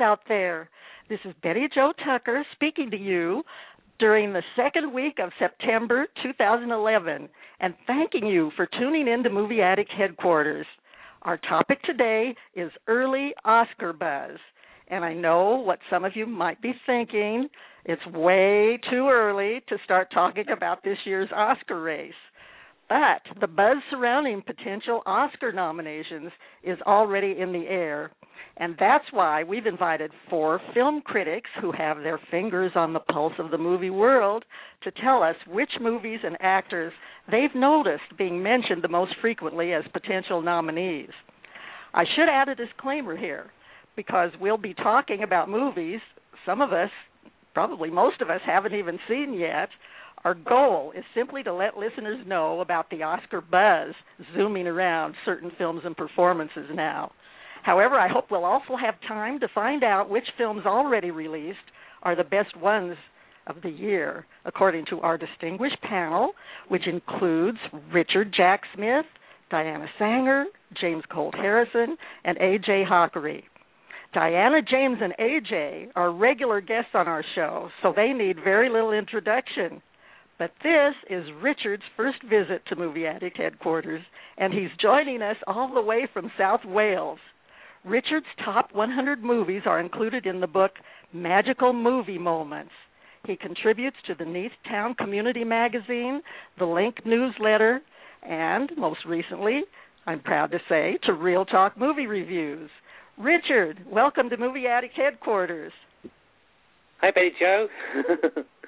out there. This is Betty Jo Tucker speaking to you during the second week of September 2011 and thanking you for tuning in to Movie Addict Headquarters. Our topic today is early Oscar buzz. And I know what some of you might be thinking. It's way too early to start talking about this year's Oscar race. But the buzz surrounding potential Oscar nominations is already in the air. And that's why we've invited four film critics who have their fingers on the pulse of the movie world to tell us which movies and actors they've noticed being mentioned the most frequently as potential nominees. I should add a disclaimer here because we'll be talking about movies some of us, probably most of us, haven't even seen yet. Our goal is simply to let listeners know about the Oscar buzz zooming around certain films and performances now. However, I hope we'll also have time to find out which films already released are the best ones of the year, according to our distinguished panel, which includes Richard Jack Smith, Diana Saenger, James Colt Harrison, and A.J. Hakari. Diana, James, and AJ are regular guests on our show, so they need very little introduction. But this is Richard's first visit to Movie Addict headquarters, and he's joining us all the way from South Wales. Richard's top 100 movies are included in the book Magical Movie Moments. He contributes to the Neath Town Community Magazine, the Link newsletter, and most recently, I'm proud to say, to ReelTalk Movie Reviews. Richard, welcome to Movie Addict headquarters. Hi, Betty Jo.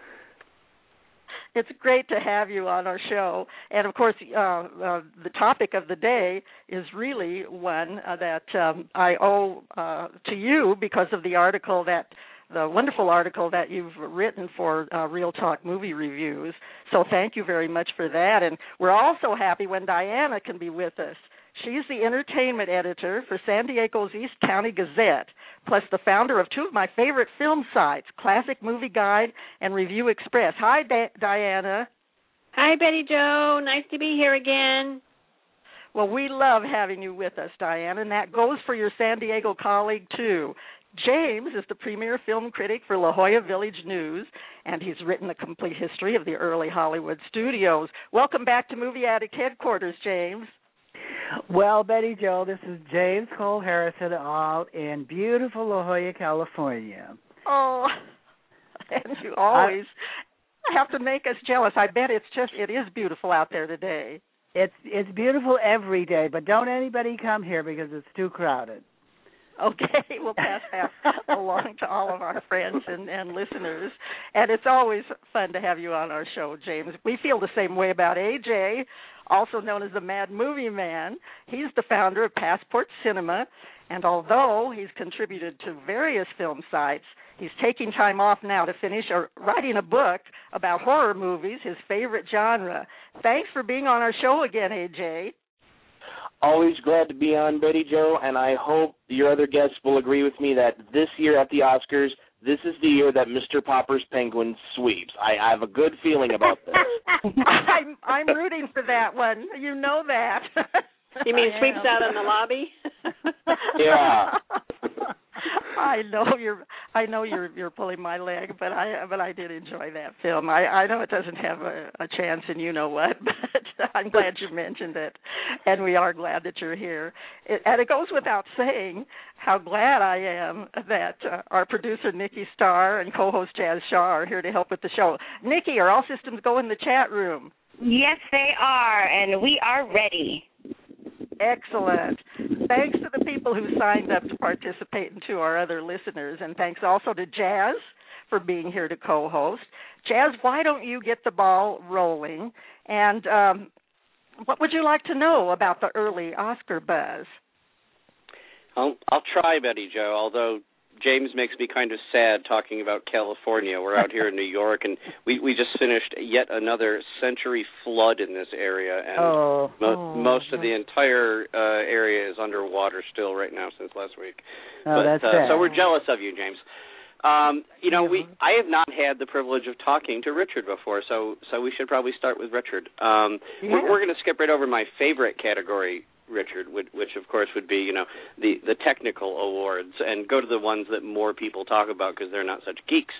it's great to have you on our show. And of course, uh, uh, the topic of the day is really one uh, that um, I owe uh, to you because of the article that the wonderful article that you've written for uh, ReelTalk Movie Reviews. So thank you very much for that. And we're also happy when Diana can be with us. She's the entertainment editor for San Diego's East County Gazette, plus the founder of two of my favorite film sites, Classic Movie Guide and Review Express. Hi, Diana. Hi, Betty Jo. Nice to be here again. Well, we love having you with us, Diane, and that goes for your San Diego colleague, too. James is the premier film critic for La Jolla Village News, and he's written a complete history of the early Hollywood studios. Welcome back to Movie Addict headquarters, James. Well, Betty Jo, this is James Colt Harrison out in beautiful La Jolla, California. Oh, and you always I, have to make us jealous. I bet it's just it is beautiful out there today. It's it's beautiful every day, but don't anybody come here because it's too crowded. Okay, we'll pass that along to all of our friends and, and listeners. And it's always fun to have you on our show, James. We feel the same way about AJ, also known as the Mad Movie Man. He's the founder of Passport Cinema, and although he's contributed to various film sites, he's taking time off now to finish or writing a book about horror movies, his favorite genre. Thanks for being on our show again, AJ. Always glad to be on, Betty Jo, and I hope your other guests will agree with me that this year at the Oscars, this is the year that Mr. Popper's Penguin sweeps. I, I have a good feeling about this. I'm I'm rooting for that one. You know that. You mean sweeps out in the lobby? yeah. I know you're I know you're you're pulling my leg, but I but I did enjoy that film. I I know it doesn't have a, a chance and you know what, but I'm glad you mentioned it, and we are glad that you're here. It, and it goes without saying how glad I am that uh, our producer Nikki Starr and co-host Jazz Shaw are here to help with the show. Nikki, are all systems go in the chat room? Yes, they are, and we are ready. Excellent. Thanks to the people who signed up to participate and to our other listeners. And thanks also to Jazz for being here to co-host. Jazz, why don't you get the ball rolling? And um, what would you like to know about the early Oscar buzz? I'll, I'll try, Betty Jo. Although James makes me kind of sad talking about California. We're out here in New York, and we we just finished yet another century flood in this area, and oh, mo- oh, most of the entire uh, area is underwater still right now since last week. Oh, but, that's uh, sad. so we're jealous of you, James. Um, you know, we I have not had the privilege of talking to Richard before, so so we should probably start with Richard. Um, Yeah. We're, we're going to skip right over my favorite category, Richard, which, which of course would be you know the the technical awards, and go to the ones that more people talk about because they're not such geeks.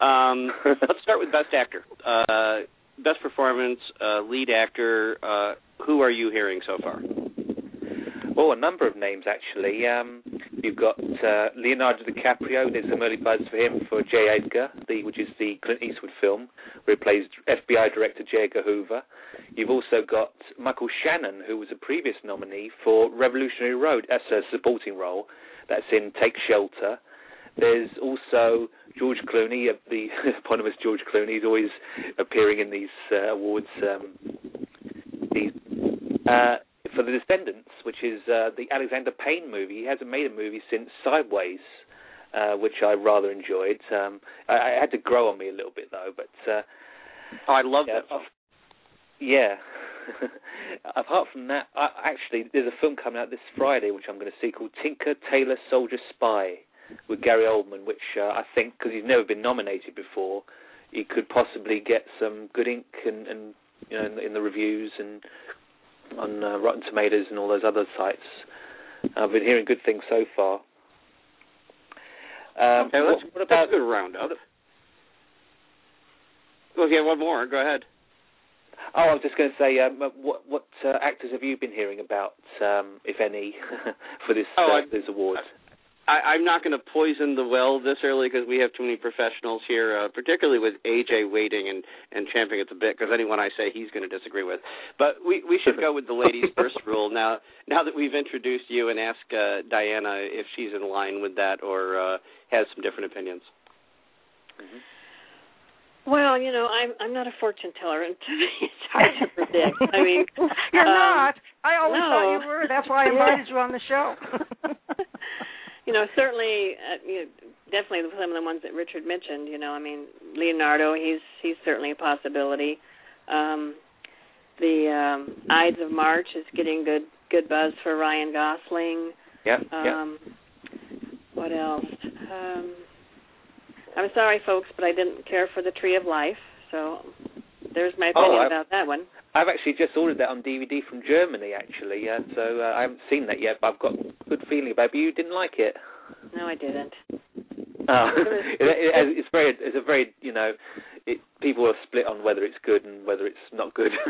Um, let's start with best actor, uh, best performance, uh, lead actor. Uh, who are you hearing so far? Oh, a number of names actually. Um, you've got uh, Leonardo DiCaprio. There's some early buzz for him for J. Edgar, the, which is the Clint Eastwood film where he plays FBI Director J. Edgar Hoover. You've also got Michael Shannon, who was a previous nominee for Revolutionary Road. That's a supporting role. That's in Take Shelter. There's also George Clooney, the eponymous George Clooney. He's always appearing in these uh, awards. Um, these uh, for The Descendants, which is uh, the Alexander Payne movie. He hasn't made a movie since Sideways, uh, which I rather enjoyed. Um, I, I had to grow on me a little bit though, but uh, Oh, I love yeah, that film. yeah. Apart from that, I, actually, there's a film coming out this Friday which I'm going to see called Tinker Tailor Soldier Spy with Gary Oldman, which uh, I think because he's never been nominated before, he could possibly get some good ink and, and you know in, in the reviews and on uh, Rotten Tomatoes and all those other sites. I've been hearing good things so far. Um, Okay, what, that's, what about that's a good roundup. yeah, one more. Go ahead. Oh, I was just going to say, um, what what uh, actors have you been hearing about, um, if any, for this Oh, uh, I- this awards? I, I'm not going to poison the well this early because we have too many professionals here, uh, particularly with AJ waiting and and champing at the bit. Because anyone I say he's going to disagree with. But we we should go with the ladies first rule now. Now that we've introduced you and ask uh, Diana if she's in line with that or uh, has some different opinions. Well, you know, I'm I'm not a fortune teller, and to me, it's hard to predict. I mean, You're um, not. I always no. thought you were. That's why I invited you on the show. You know, certainly, uh, you know, definitely some of the ones that Richard mentioned. You know, I mean, Leonardo, he's he's certainly a possibility. Um, the um, Ides of March is getting good good buzz for Ryan Gosling. Yeah, yeah. Um, what else? Um, I'm sorry, folks, but I didn't care for the Tree of Life, so there's my Oh, opinion I- about that one. I've actually just ordered that on DVD from Germany, actually. Uh, so uh, I haven't seen that yet, but I've got a good feeling about it. But you didn't like it. No, I didn't. Oh. it, it, it's very, it's a very, you know, it, people are split on whether it's good and whether it's not good.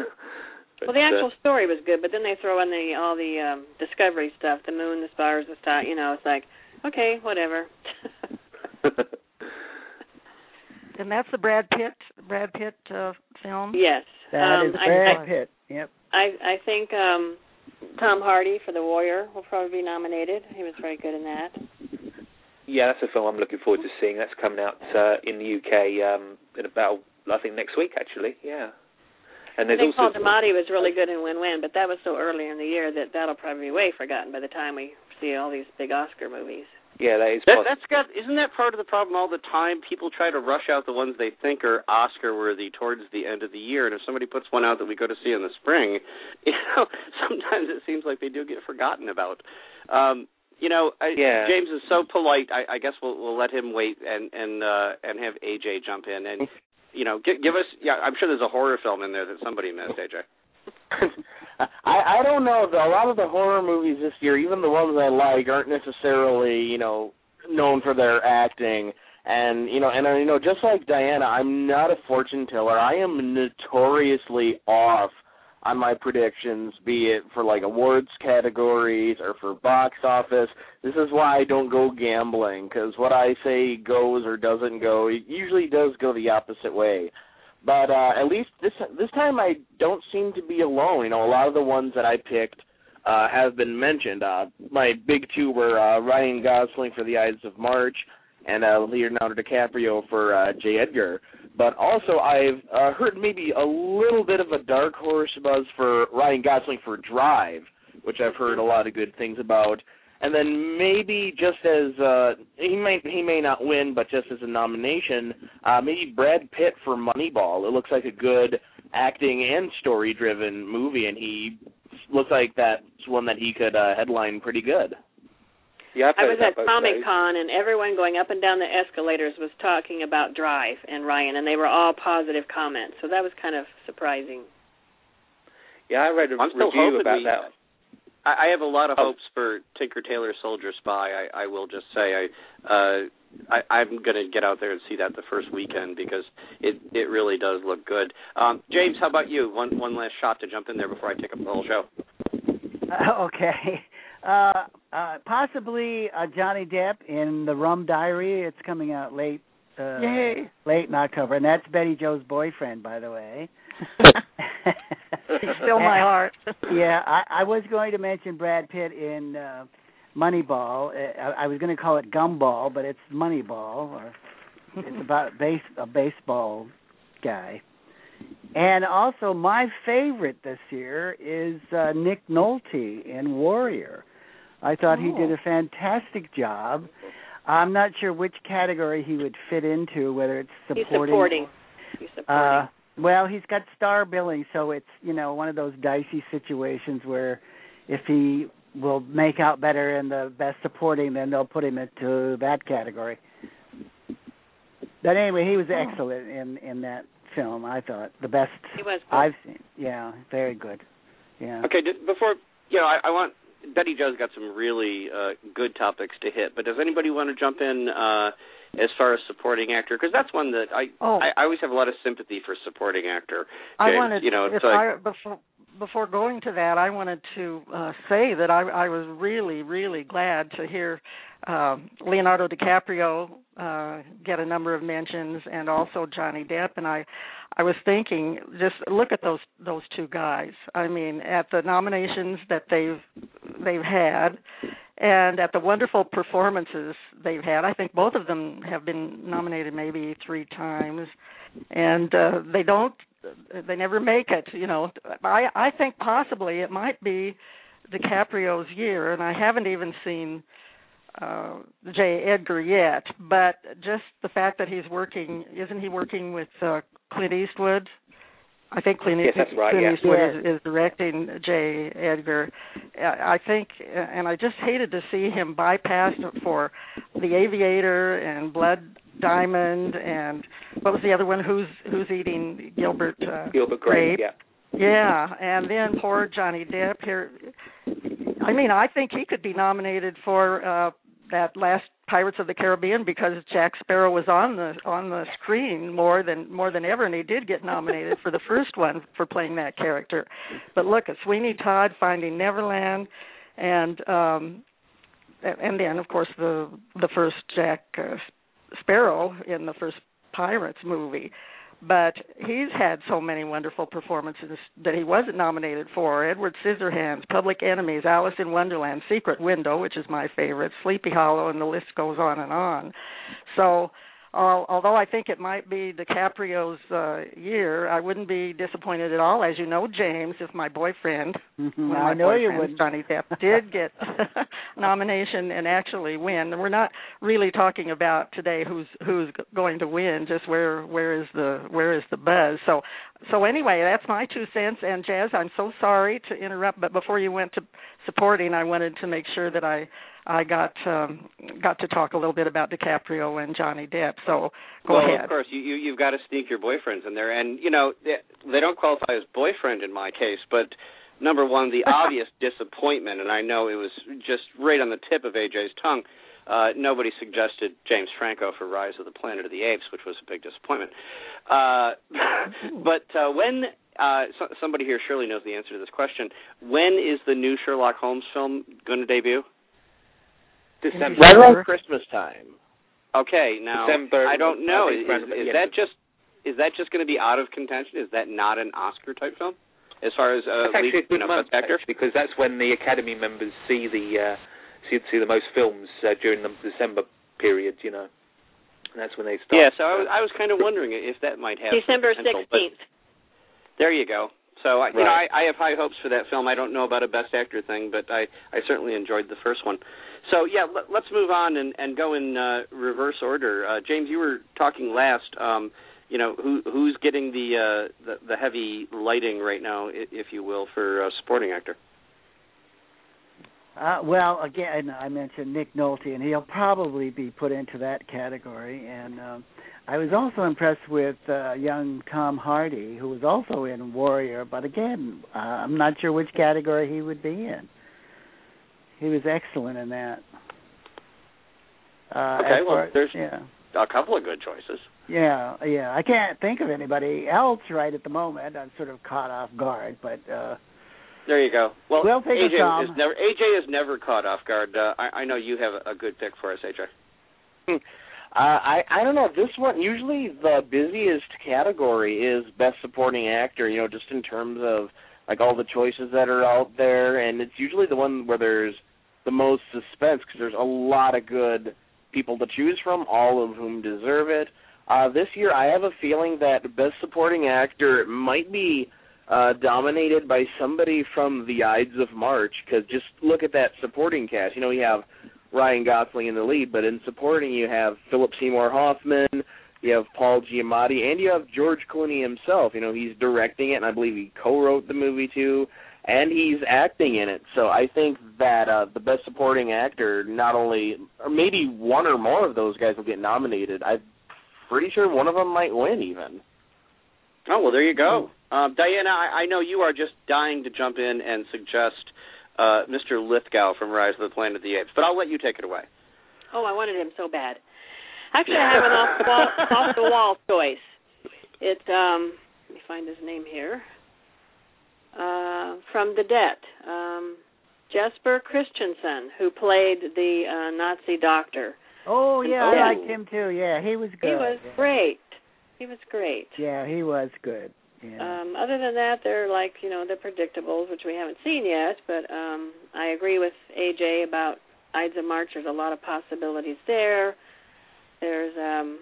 Well, the uh, actual story was good, but then they throw in the all the um discovery stuff, the moon, the stars, the star. You know, it's like, okay, whatever. and that's the Brad Pitt Brad Pitt uh, film. yes, That um, is I, Brad I, Pitt. Yep. I I think um Tom Hardy for The Warrior will probably be nominated. He was very good in that. yeah, that's a film I'm looking forward to seeing. That's coming out uh, in the UK um, in about, I think, next week, actually. Yeah. And I there's think Paul also Giamatti was really good in Win Win, but that was so early in the year that that'll probably be way forgotten by the time we see all these big Oscar movies. Yeah, that is. That, that's got isn't that part of the problem all the time? People try to rush out the ones they think are Oscar worthy towards the end of the year, and if somebody puts one out that we go to see in the spring, you know, sometimes it seems like they do get forgotten about. Um, you know, I, Yeah. James is so polite. I, I guess we'll we'll let him wait and and uh, and have AJ jump in and you know give, give us. Yeah, I'm sure there's a horror film in there that somebody missed. AJ. I I don't know. A lot of the horror movies this year, even the ones I like, aren't necessarily you know known for their acting. And you know, and uh, you know, just like Diana, I'm not a fortune teller. I am notoriously off on my predictions, be it for like awards categories or for box office. This is why I don't go gambling because what I say goes or doesn't go. It usually does go the opposite way but uh at least this this time I don't seem to be alone. You know, a lot of the ones that I picked uh have been mentioned. Uh my big two were uh Ryan Gosling for The Ides of March and uh, Leonardo DiCaprio for uh, J. Edgar. But also, I've uh, heard maybe a little bit of a dark horse buzz for Ryan Gosling for Drive, which I've heard a lot of good things about. And then maybe just as uh, he may he may not win, but just as a nomination, uh, maybe Brad Pitt for Moneyball. It looks like a good acting and story driven movie, and he looks like that's one that he could uh, headline pretty good. Yeah, I was at Comic Con and everyone going up and down the escalators was talking about Drive and Ryan, and they were all positive comments. So that was kind of surprising. Yeah, I read a I'm review hoping about we- that. I, I have a lot of Oh. hopes for Tinker Tailor Soldier Spy. I, I will just say I uh I, I'm going to get out there and see that the first weekend because it it really does look good. Um, James, how about you? One one last shot to jump in there before I take up the whole show. Uh, okay. Uh, uh, possibly uh, Johnny Depp in The Rum Diary. It's coming out late. Uh, Yay. Late in October, and that's Betty Jo's boyfriend, by the way. Still my heart. yeah, I, I was going to mention Brad Pitt in uh, Moneyball. Uh, I, I was going to call it Gumball, but it's Moneyball. Or it's about base a baseball guy. And also, my favorite this year is uh, Nick Nolte in Warrior. I thought he did a fantastic job. I'm not sure which category he would fit into, whether it's He's supporting. supporting. He's supporting. Uh, well, he's got star billing, so it's you know one of those dicey situations where if he will make out better in the best supporting, then they'll put him into that category. But anyway, he was excellent in in that film. I thought the best he was. good. I've seen. Yeah, very good. Yeah. Okay, d- before you know, I, I want Betty Jo's got some really uh, good topics to hit, but does anybody want to jump in uh, as far as supporting actor? Because that's one that I, Oh. I I always have a lot of sympathy for supporting actor. I wanted, you know, it's if like I before before going to that, I wanted to uh, say that I, I was really, really glad to hear um Leonardo DiCaprio uh, get a number of mentions, and also Johnny Depp. And I, I was thinking, just look at those those two guys. I mean, at the nominations that they've they've had, and at the wonderful performances they've had. I think both of them have been nominated maybe three times, and uh, they don't they never make it you know i i think possibly it might be DiCaprio's year and i haven't even seen uh J Edgar yet but just the fact that he's working isn't he working with uh Clint Eastwood I think Clint, Yes, that's right, Clint yeah. Eastwood Yeah. is, is directing J. Edgar. I I think, and I just hated to see him bypassed for The Aviator and Blood Diamond and what was the other one? Who's who's eating Gilbert? Uh, Gilbert Grape, Grape? yeah. Yeah, and then poor Johnny Depp here. I mean, I think he could be nominated for uh that last Pirates of the Caribbean because Jack Sparrow was on the on the screen more than more than ever, and he did get nominated for the first one for playing that character. But look at Sweeney Todd, Finding Neverland, and um and then of course the the first Jack uh, Sparrow in the first Pirates movie. But he's had so many wonderful performances that he wasn't nominated for. Edward Scissorhands, Public Enemies, Alice in Wonderland, Secret Window, which is my favorite, Sleepy Hollow, and the list goes on and on. So, al although I think it might be DiCaprio's uh, year, I wouldn't be disappointed at all. As you know, James, if my boyfriend Mm-hmm. I my know you would. Johnny Depp did get nomination and actually win. And we're not really talking about today who's who's going to win, just where where is the where is the buzz. So so anyway, that's my two cents. And Jazz, I'm so sorry to interrupt, but before you went to supporting, I wanted to make sure that I I got um got to talk a little bit about DiCaprio and Johnny Depp. So go well, ahead. of course, you, you you've got to sneak your boyfriends in there, and you know they, they don't qualify as boyfriend in my case, but number one, the obvious disappointment, and I know it was just right on the tip of AJ's tongue. Uh, nobody suggested James Franco for Rise of the Planet of the Apes, which was a big disappointment. Uh, but uh, when uh, so, somebody here surely knows the answer to this question, when is the new Sherlock Holmes film going to debut? December. Right around Christmas time. Okay, now December, I don't know. Is, is, is that just is that just going to be out of contention? Is that not an Oscar type film? As far as uh, That's actually lead, a good you know, month best actor. actually, because that's when the Academy members see the uh, see, see the most films uh, during the December period. You know. And that's when they start. Yeah, so I was I was kind of wondering if that might have December sixteenth. There you go. So I, you right. know, I, I have high hopes for that film. I don't know about a Best Actor thing, but I I certainly enjoyed the first one. So yeah, let, us move on and and go in uh, reverse order. Uh, James, you were talking last. Um, you know who who's getting the uh, the, the heavy lighting right now, if you will, for uh, supporting actor. Uh, well, again, I mentioned Nick Nolte, and he'll probably be put into that category. And um, I was also impressed with uh, young Tom Hardy, who was also in Warrior, but again, I'm not sure which category he would be in. He was excellent in that. Uh, okay, well, far, there's yeah. a couple of good choices. Yeah, yeah. I can't think of anybody else right at the moment. I'm sort of caught off guard, but uh there you go. Well, we'll take AJ is never AJ is never caught off guard. Uh, I, I know you have a, a good pick for us, AJ. Hmm. Uh, I I don't know this one. Usually the busiest category is best supporting actor. You know, just in terms of like all the choices that are out there, and it's usually the one where there's the most suspense because there's a lot of good people to choose from, all of whom deserve it. Uh, this year, I have a feeling that Best Supporting Actor might be uh, dominated by somebody from The Ides of March. Because just look at that supporting cast. You know, you have Ryan Gosling in the lead, but in supporting, you have Philip Seymour Hoffman, you have Paul Giamatti, and you have George Clooney himself. You know, he's directing it, and I believe he co-wrote the movie too and he's acting in it. So I think that uh the best supporting actor not only or maybe one or more of those guys will get nominated. I'm pretty sure one of them might win even. Oh well, there you go, um, Diana. I, I know you are just dying to jump in and suggest uh, Mr. Lithgow from Rise of the Planet of the Apes, but I'll let you take it away. Oh, I wanted him so bad. Actually, I have an off the wall, off the wall choice. It um, let me find his name here uh, from the debt. Um, Jesper Christensen, who played the uh, Nazi doctor. Oh yeah, I liked him too. Yeah, he was good. He was yeah. great. He was great. Yeah, he was good. Yeah. Um, other than that, they're like you know the predictables, which we haven't seen yet. But um, I agree with AJ about Ides of March. There's a lot of possibilities there. There's um,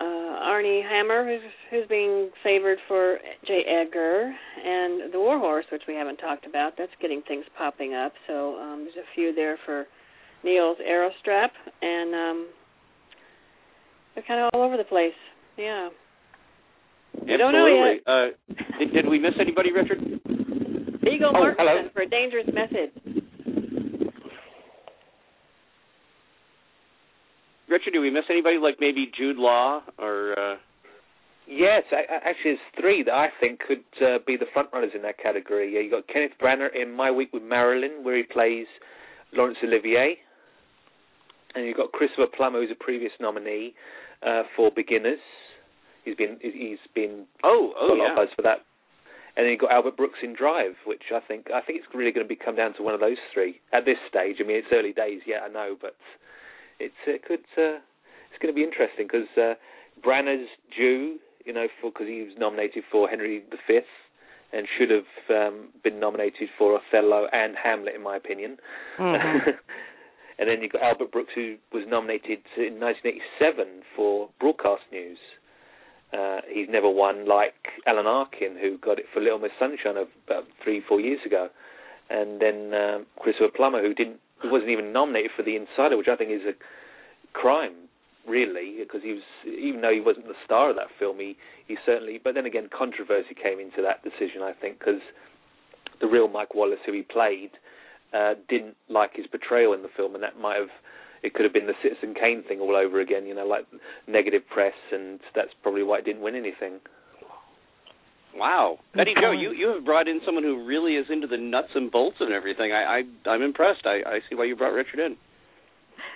uh, Armie Hammer, who's who's being favored for J. Edgar, and the Warhorse, which we haven't talked about. That's getting things popping up. So um, there's a few there for Niels Arestrup, and um, they're kind of all over the place. Yeah. Absolutely. don't know yet. Uh, did, did we miss anybody, Richard? Viggo Oh, Mortensen hello. for a Dangerous Method. Richard, do we miss anybody like maybe Jude Law or? Uh... Yes, actually, there's three that I think could uh, be the front runners in that category. Yeah, you got Kenneth Branagh in My Week with Marilyn, where he plays Laurence Olivier, and you've got Christopher Plummer, who's a previous nominee uh, for Beginners. He's been he's been Oh, oh got a lot yeah. of buzz for that. And then you've got Albert Brooks in Drive, which I think I think it's really going to be come down to one of those three at this stage. I mean, it's early days yet, I know, but it's it could uh, it's going to be interesting because uh, Branagh's due, you know, because he was nominated for Henry V and should have um, been nominated for Othello and Hamlet, in my opinion. Mhm. and then you've got Albert Brooks, who was nominated in 1987 for Broadcast News. Uh, he's never won like Alan Arkin, who got it for Little Miss Sunshine of about three, four years ago, and then um, Christopher Plummer, who didn't, who wasn't even nominated for The Insider, which I think is a crime, really, because he was, even though he wasn't the star of that film, he he certainly. But then again, controversy came into that decision, I think, because the real Mike Wallace, who he played, uh, didn't like his portrayal in the film, and that might have it could have been the Citizen Kane thing all over again, you know, like negative press, and that's probably why it didn't win anything. Wow, Betty Jo, you you have brought in someone who really is into the nuts and bolts and everything. I, I I'm impressed. I I see why you brought Richard in.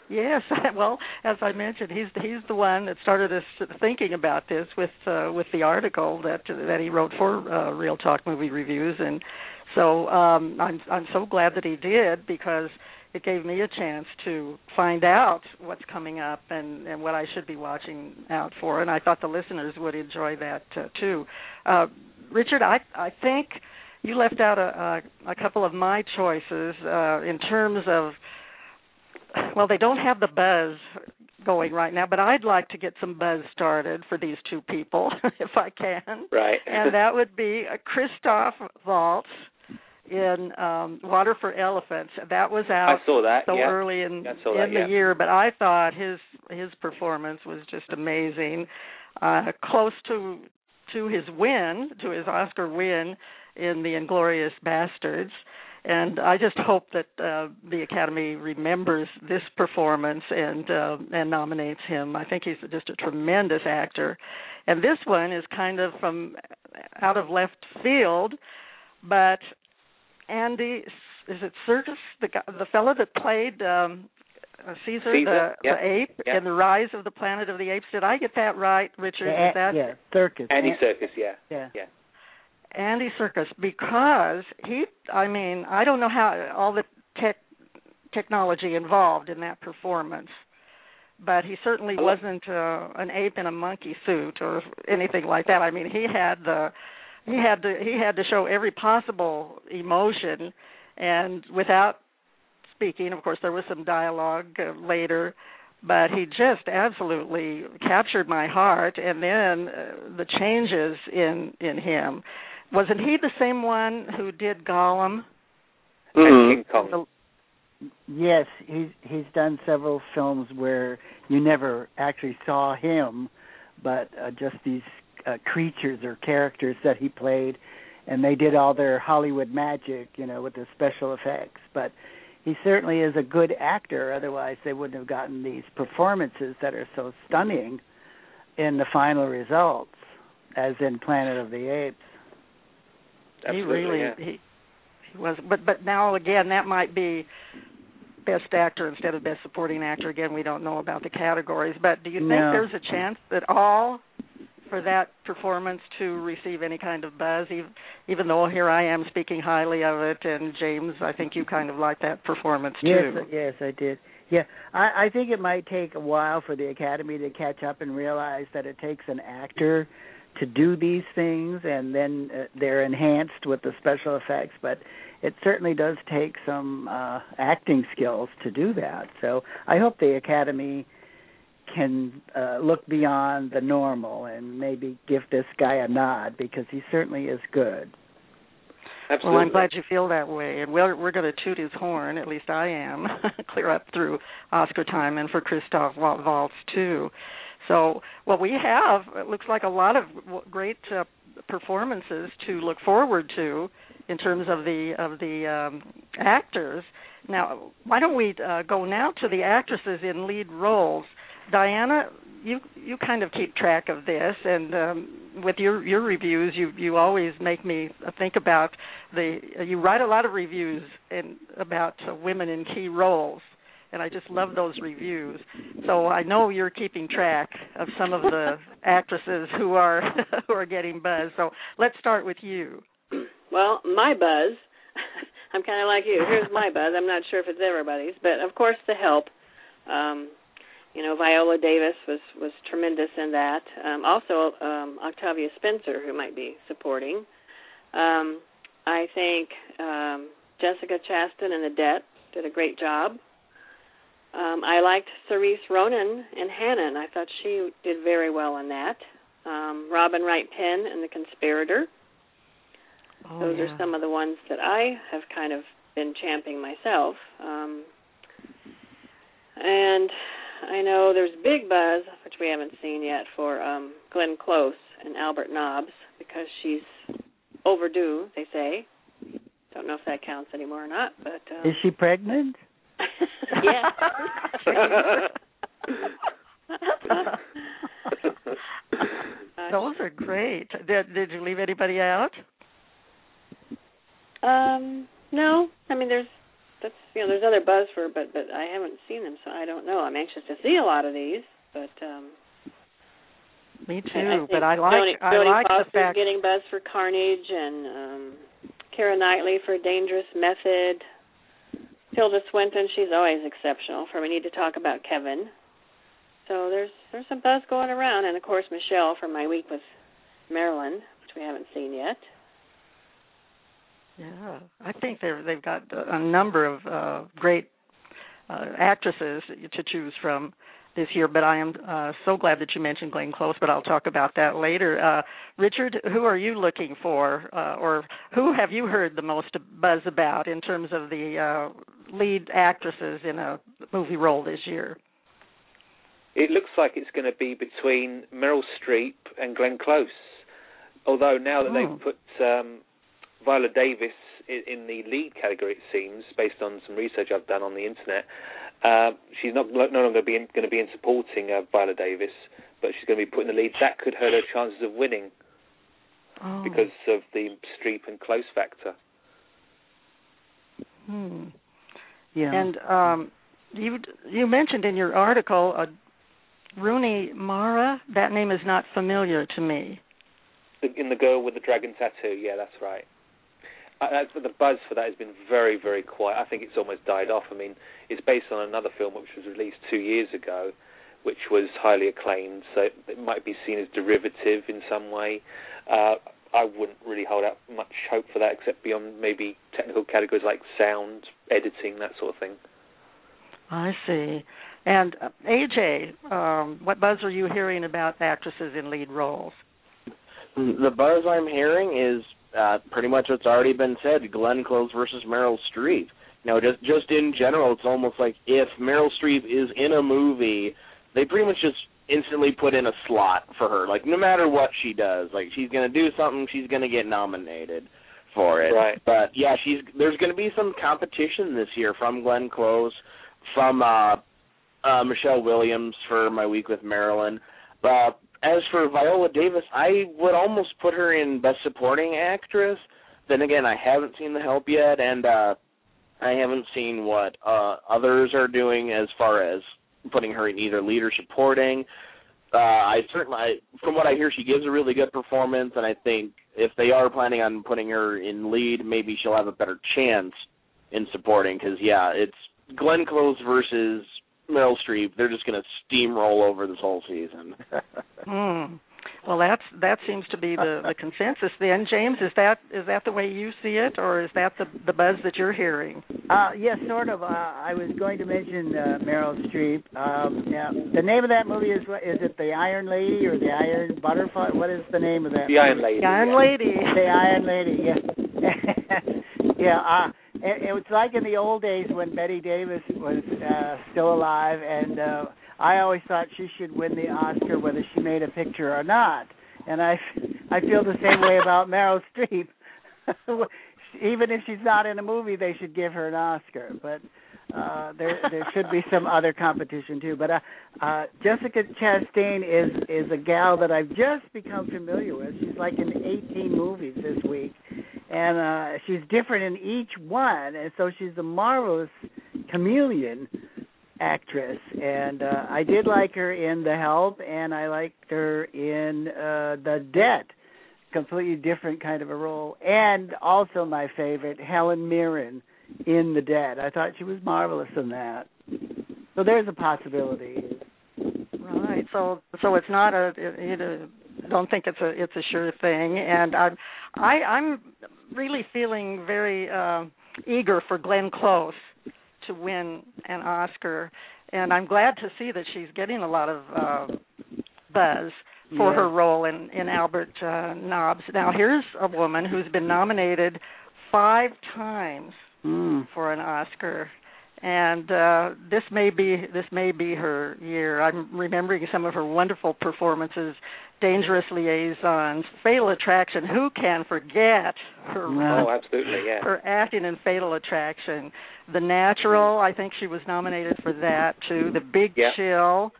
Yes, well, as I mentioned, he's he's the one that started us thinking about this with uh, with the article that that he wrote for uh, ReelTalk Movie Reviews, and so um, I'm I'm so glad that he did because it gave me a chance to find out what's coming up and and what I should be watching out for, and I thought the listeners would enjoy that uh, too. Uh, Richard, I I think you left out a a, a couple of my choices uh, in terms of well, they don't have the buzz going right now, but I'd like to get some buzz started for these two people if I can. Right. and that would be a Christoph Waltz in um Water for Elephants. That was out I saw that. so yeah. early in I saw in that, yeah. the year, but I thought his his performance was just amazing. Uh close to to his win, to his Oscar win in The Inglourious Basterds. And I just hope that uh, the Academy remembers this performance and uh, and nominates him. I think he's just a tremendous actor. And this one is kind of from out of left field, but Andy is it Serkis the guy, the fellow that played um uh, Caesar, Caesar, the, yeah, the ape yeah. in the Rise of the Planet of the Apes. Did I get that right, Richard? yeah, is that yeah, Serkis. Andy Serkis, yeah. Yeah. Yeah. Andy Serkis because he I mean, I don't know how all the tech technology involved in that performance. But he certainly wasn't uh, an ape in a monkey suit or anything like that. I mean, he had the he had to he had to show every possible emotion and without speaking, of course there was some dialogue uh, later, but he just absolutely captured my heart and then uh, the changes in in him wasn't he the same one who did Gollum? And Mhm. The- Yes, he's he's done several films where you never actually saw him, but uh, just these uh, creatures or characters that he played, and they did all their Hollywood magic, you know, with the special effects. But he certainly is a good actor. Otherwise, they wouldn't have gotten these performances that are so stunning in the final results, as in Planet of the Apes. Absolutely, he really yeah. he he was but but now again that might be best actor instead of best supporting actor again we don't know about the categories but do you think No. there's a chance at all for that performance to receive any kind of buzz even, even though here I am speaking highly of it and James I think you kind of like that performance Yes, too yes, I did. Yeah, I, I think it might take a while for the Academy to catch up and realize that it takes an actor to do these things, and then uh, they're enhanced with the special effects. But it certainly does take some uh, acting skills to do that. So I hope the Academy can uh, look beyond the normal and maybe give this guy a nod because he certainly is good. Absolutely. Well, I'm glad you feel that way, and we're we're going to toot his horn. At least I am. Clear up through Oscar time, and for Christoph Waltz too. So, what we have it looks like a lot of great uh, performances to look forward to in terms of the of the um, actors. Now, why don't we uh, go now to the actresses in lead roles? Diana, you you kind of keep track of this, and um, with your your reviews, you you always make me think about the. You write a lot of reviews in about uh, women in key roles, and I just love those reviews. So I know you're keeping track of some of the actresses who are who are getting buzz. So let's start with you. Well, my buzz, I'm kind of like you. Here's my buzz. I'm not sure if it's everybody's, but of course, the help. Um, you know, Viola Davis was was tremendous in that. Um, also, um, Octavia Spencer, who might be supporting. Um, I think um, Jessica Chastain in The Debt did a great job. Um, I liked Saoirse Ronan in Hanna. I thought she did very well in that. Um, Robin Wright Penn in The Conspirator. Oh, Those yeah. are some of the ones that I have kind of been champing myself. Um, and I know there's big buzz, which we haven't seen yet, for um, Glenn Close and Albert Nobbs because she's overdue, they say. Don't know if that counts anymore or not, but um, Is she pregnant? yeah. Those are great. Did did you leave anybody out? Um, no, I mean there's you know there's other buzz for but but I haven't seen them so I don't know. I'm anxious to see a lot of these, but um Me I- I too. but I like I like the Foster's fact. getting buzz for Carnage and um Keira Knightley for Dangerous Method. Tilda Swinton, she's always exceptional. For we need to talk about Kevin. So there's there's some buzz going around, and of course Michelle from my week with Marilyn, which we haven't seen yet. Yeah, I think they're they've got a number of uh, great uh, actresses to choose from this year, but I am uh, so glad that you mentioned Glenn Close. But I'll talk about that later. Uh, Richard, who are you looking for, uh, or who have you heard the most buzz about in terms of the uh, lead actresses in a movie role this year? It looks like it's going to be between Meryl Streep and Glenn Close. Although now that oh. they've put um, Viola Davis in, in the lead category, it seems, based on some research I've done on the internet, uh, she's not no longer being, going to be in supporting uh, Viola Davis, but she's going to be put in the lead. That could hurt her chances of winning oh. because of the Streep and Close factor. Hmm. Yeah. And um, you you mentioned in your article uh, Rooney Mara. That name is not familiar to me. In the girl with the dragon tattoo. Yeah, that's right. The buzz for that has been very, very quiet. I think it's almost died off. I mean, it's based on another film which was released two years ago, which was highly acclaimed. So it might be seen as derivative in some way. Uh, I wouldn't really hold out much hope for that, except beyond maybe technical categories like sound, editing, that sort of thing. I see. And uh, AJ, um, what buzz are you hearing about actresses in lead roles? The buzz I'm hearing is uh, pretty much what's already been said. Glenn Close versus Meryl Streep. Now, just just in general, it's almost like if Meryl Streep is in a movie, they pretty much just instantly put in a slot for her. Like no matter what she does, like she's gonna do something, she's gonna get nominated for it. Right. But yeah, she's there's gonna be some competition this year from Glenn Close, from uh, uh, Michelle Williams for My Week with Marilyn. Uh, as for Viola Davis, I would almost put her in Best Supporting Actress. Then again, I haven't seen The Help yet, and uh I haven't seen what uh others are doing as far as putting her in either lead or supporting. Uh I certainly, from what I hear, she gives a really good performance, and I think if they are planning on putting her in lead, maybe she'll have a better chance in supporting. Because yeah, it's Glenn Close versus Meryl Streep, they're just going to steamroll over this whole season. Hmm. Well, that's that seems to be the the consensus. Then, James, is that is that the way you see it, or is that the the buzz that you're hearing? Uh, yes, sort of. Uh, I was going to mention uh, Meryl Streep. Um, yeah, the name of that movie is is it the Iron Lady or the Iron Butterfly? What is the name of that? The movie? Iron Lady. The Iron. Lady. The Iron Lady. Yeah. yeah. Uh, it, it like in the old days when Bette Davis was uh, still alive, and uh, I always thought she should win the Oscar whether she made a picture or not. And I, I feel the same way about Meryl Streep. Even if she's not in a movie, they should give her an Oscar. But uh there there should be some other competition too but uh uh Jessica Chastain is is a gal that I've just become familiar with she's like in 18 movies this week and uh she's different in each one. And so she's a marvelous chameleon actress. And uh I did like her in The Help and I liked her in uh The Debt completely different kind of a role. And also my favorite Helen Mirren in The Debt. I thought she was marvelous in that. So there's a possibility. Right. So so it's not a you don't think it's a it's a sure thing. And I'm I I'm really feeling very uh eager for Glenn Close to win an Oscar, and I'm glad to see that she's getting a lot of uh, buzz for yeah. her role in in Albert uh, Nobbs. Now, here's a woman who's been nominated five times mm. for an Oscar, and uh, this may be this may be her year. I'm remembering some of her wonderful performances Dangerous Liaisons, Fatal Attraction. Who can forget her? Oh, absolutely, yeah. Her acting in Fatal Attraction, The Natural. I think she was nominated for that too. The Big yeah. Chill,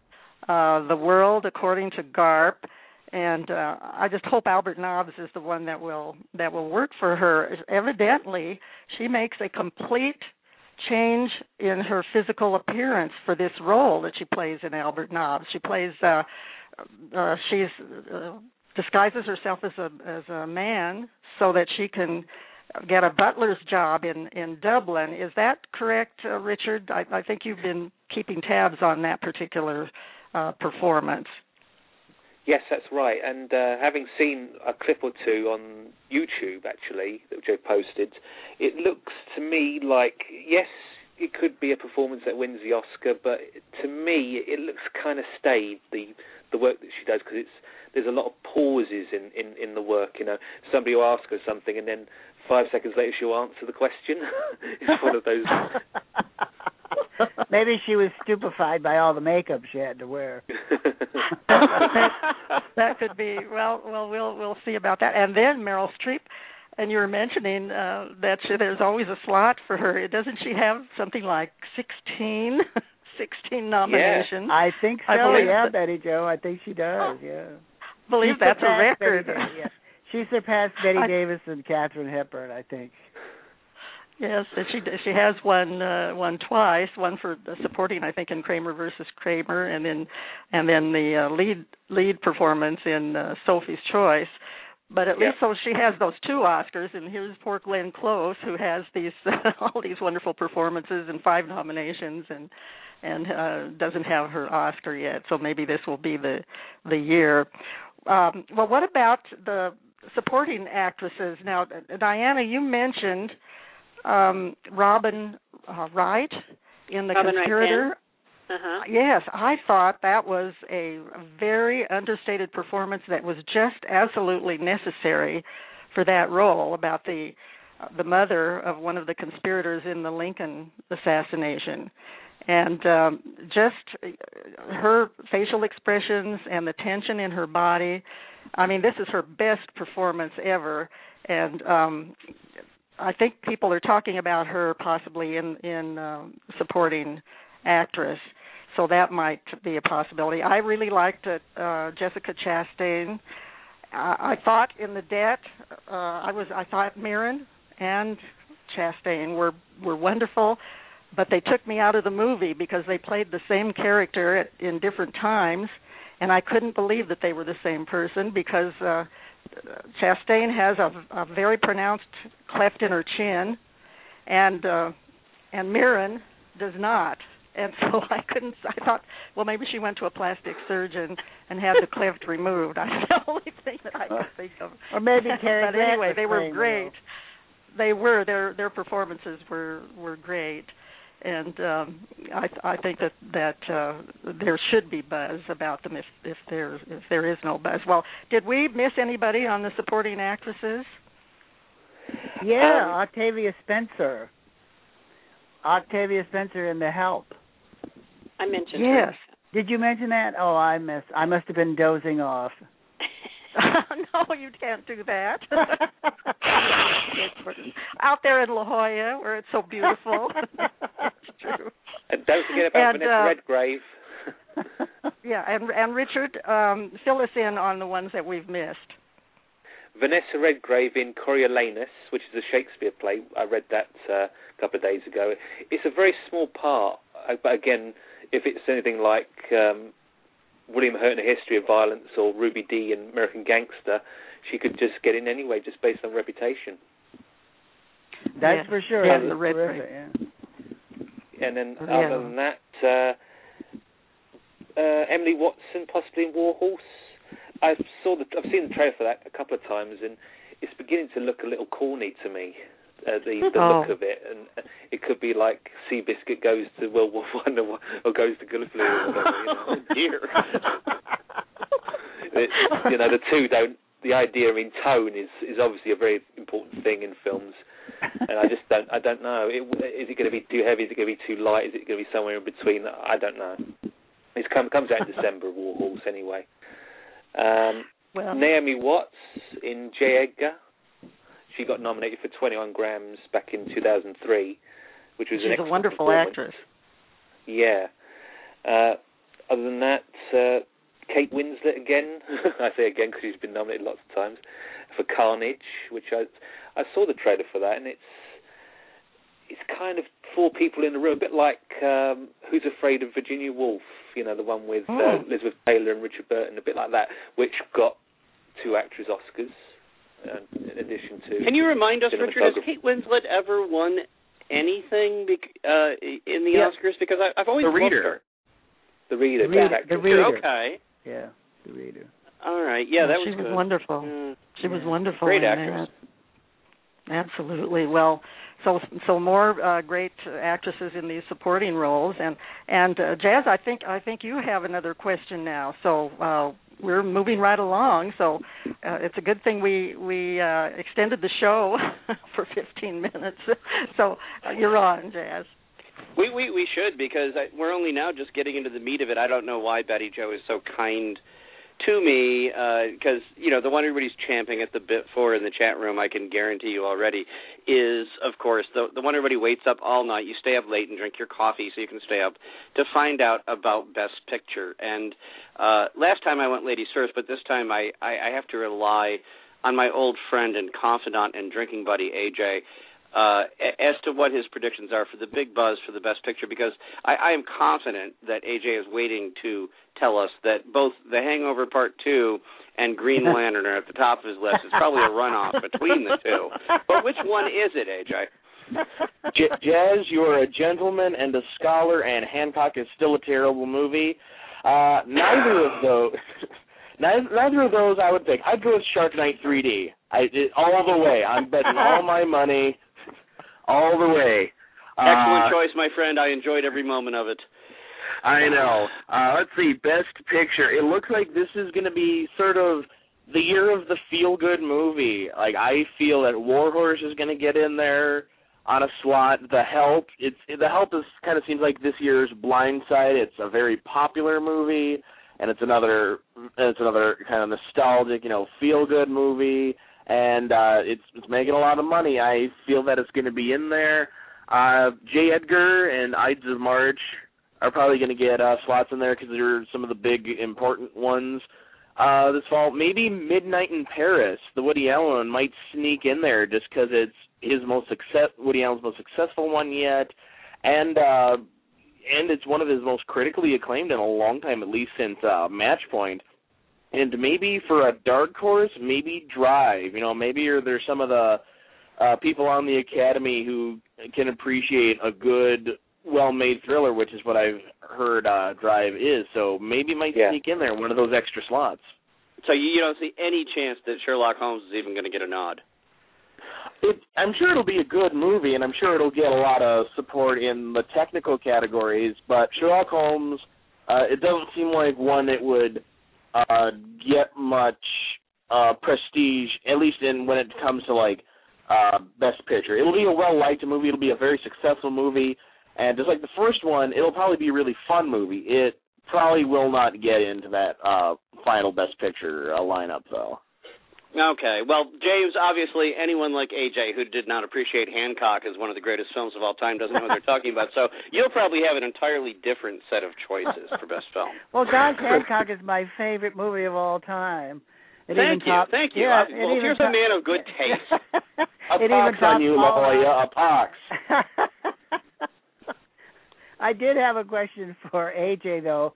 uh, The World According to Garp, and uh, I just hope Albert Nobbs is the one that will that will work for her. Evidently, she makes a complete change in her physical appearance for this role that she plays in Albert Nobbs. She plays. Uh, uh, she's uh, disguises herself as a as a man so that she can get a butler's job in in Dublin. Is that correct, uh, Richard? I, I think you've been keeping tabs on that particular uh, performance. Yes, that's right. And uh, having seen a clip or two on YouTube, actually, that Joe posted, it looks to me like yes, it could be a performance that wins the Oscar, but to me, it looks kind of staid. The the work that she does because it's there's a lot of pauses in, in, in the work. You know, somebody will ask her something, and then five seconds later she'll answer the question. it's one of those. Maybe she was stupefied by all the makeup she had to wear. that could be well. Well, we'll we'll see about that. And then Meryl Streep, and you were mentioning uh, that she, there's always a slot for her. Doesn't she have something like sixteen? 16 nominations. Yeah. I think so. I yeah, that- Betty Jo. I think she does. Yeah. believe She that's a record. Betty yeah. She surpassed Betty I- Davis and Katharine Hepburn, I think. Yes, and she she has won uh, one twice. One for supporting, I think, in Kramer versus Kramer, and then and then the uh, lead lead performance in uh, Sophie's Choice. But at Yeah. least so she has those two Oscars, and here's poor Glenn Close who has these all these wonderful performances and five nominations, and and uh, doesn't have her Oscar yet. So maybe this will be the the year. Um, well, what about the supporting actresses? Now, Diana, you mentioned um, Robin uh, Wright in The Robin Wright Conspirator. Uh-huh. Yes, I thought that was a very understated performance that was just absolutely necessary for that role about the the mother of one of the conspirators in the Lincoln assassination. And um just uh, her facial expressions and the tension in her body. I mean, this is her best performance ever and um I think people are talking about her possibly in in um, supporting actress, so that might be a possibility. I really liked it, uh, Jessica Chastain. I, I thought in the debt, uh, I was I thought Mirren and Chastain were were wonderful, but they took me out of the movie because they played the same character at, in different times, and I couldn't believe that they were the same person because. uh Chastain has a, a very pronounced cleft in her chin, and uh, and Mirren does not. And so I couldn't. I thought, well, maybe she went to a plastic surgeon and had the cleft removed. That's the only thing that I could think of. Or maybe Cary but anyway, they were great. They were their their performances were were great, and um, I I think that that uh, there should be buzz about them if if there if there is no buzz. Well, did we miss anybody on the supporting actresses? Yeah, Um, Octavia Spencer. Octavia Spencer in The Help. I mentioned Yes. Did you mention that? Oh, I missed. I must have been dozing off. no, you can't do that. Out there in La Jolla, where it's so beautiful. it's true. And don't forget about And, Vanessa uh, Redgrave. Yeah, and and Richard, um, fill us in on the ones that we've missed. Vanessa Redgrave in Coriolanus, which is a Shakespeare play. I read that uh, a couple of days ago. It's a very small part, uh, but again, if it's anything like um, William Hurt in A History of Violence or Ruby Dee in American Gangster, she could just get in anyway, just based on reputation. That's Yes. for sure. Yeah, It the red yeah. And then Yeah. other than that, uh, uh, Emily Watson possibly in Warhorse. I saw the I've seen the trailer for that a couple of times, and it's beginning to look a little corny to me. Uh, the the Oh. look of it, and it could be like Seabiscuit goes to World War One or, or goes to Gallipoli or whatever. You know? Oh it, you know, the two don't. The idea in tone is is obviously a very important thing in films, and I just don't. I don't know. It, is it going to be too heavy? Is it going to be too light? Is it going to be somewhere in between? I don't know. It come comes out in December. Warhorse anyway. Um, Well, Naomi Watts in J. Edgar. She got nominated for 21 Grams back in 2003, which was an she's a wonderful actress. Yeah. Uh, other than that, uh, Kate Winslet again. I say again because she's been nominated lots of times for Carnage, which I I saw the trailer for that, and it's it's kind of four people in a room, a bit like um, Who's Afraid of Virginia Woolf, you know, the one with uh, Mm. Elizabeth Taylor and Richard Burton, a bit like that, which got two actress Oscars. Uh, in addition to Can you remind us, Richard, has. Kate Winslet ever won anything bec- uh, in the Yeah. Oscars? Because I, I've always The loved Reader. her. the reader, The Reader- the Reader. Okay. Yeah, the reader. All right. Yeah, that she was was good. wonderful. Mm. She was wonderful. Great actress. that. Absolutely. Well, so so more uh, great actresses in these supporting roles, and and uh, Jazz, I think I think you have another question now. So uh, we're moving right along. So uh, it's a good thing we we uh, extended the show for 15 minutes. so uh, you're on, Jazz. We we we should because I, we're only now just getting into the meat of it. I don't know why Betty Jo is so kind to me because uh, you know the one everybody's champing at the bit for in the chat room. I can guarantee you already is of course the the one everybody waits up all night. You stay up late and drink your coffee so you can stay up to find out about Best Picture. And uh, last time I went ladies first, but this time I I, I have to rely on my old friend and confidant and drinking buddy AJ uh, as to what his predictions are for the big buzz for the best picture because I, I am confident that AJ is waiting to tell us that both The Hangover Part 2 and Green Lantern are at the top of his list. It's probably a runoff between the two. But which one is it, AJ? J- Jazz, you are a gentleman and a scholar, and Hancock is still a terrible movie. Uh, neither of those. Neither, neither of those I would pick. I'd go with Shark Night 3D. I did all the way. I'm betting all my money all the way. Excellent uh, choice, my friend. I enjoyed every moment of it. I know. Uh, let's see, best picture. It looks like this is going to be sort of the year of the feel good movie. Like I feel that Warhorse is going to get in there on a slot. The Help, it's The Help is kind of seems like this year's Blind Side. It's a very popular movie and it's another it's another kind of nostalgic, you know, feel good movie and uh it's it's making a lot of money. I feel that it's going to be in there. Uh J. Edgar and Ides of March are probably going to get uh slots in there because they're some of the big important ones. Uh this fall, maybe Midnight in Paris, the Woody Allen might sneak in there just because it's his most success Woody Allen's most successful one yet, and uh and it's one of his most critically acclaimed in a long time, at least since uh Match Point and maybe for a dark horse, maybe Drive. You know, maybe there's some of the uh, people on the Academy who can appreciate a good, well-made thriller, which is what I've heard uh, Drive is. So maybe might Yeah. sneak in there one of those extra slots. So you, you don't see any chance that Sherlock Holmes is even going to get a nod. It, I'm sure it'll be a good movie, and I'm sure it'll get a lot of support in the technical categories. But Sherlock Holmes, uh, it doesn't seem like one that would uh, get much uh, prestige, at least in when it comes to like uh, best picture. It'll be a well liked movie. It'll be a very successful movie, and just like the first one, it'll probably be a really fun movie. It probably will not get into that uh, final best picture uh, lineup though. Okay. Well, James, obviously, anyone like AJ who did not appreciate Hancock as one of the greatest films of all time doesn't know what they're talking about. So you'll probably have an entirely different set of choices for best film. Well, John Hancock is my favorite movie of all time. It Thank even you. top, Thank you. Yeah, it well, even here's top- a man of good taste. A it pox even on you, topped all Latoya, a pox. I did have a question for AJ though.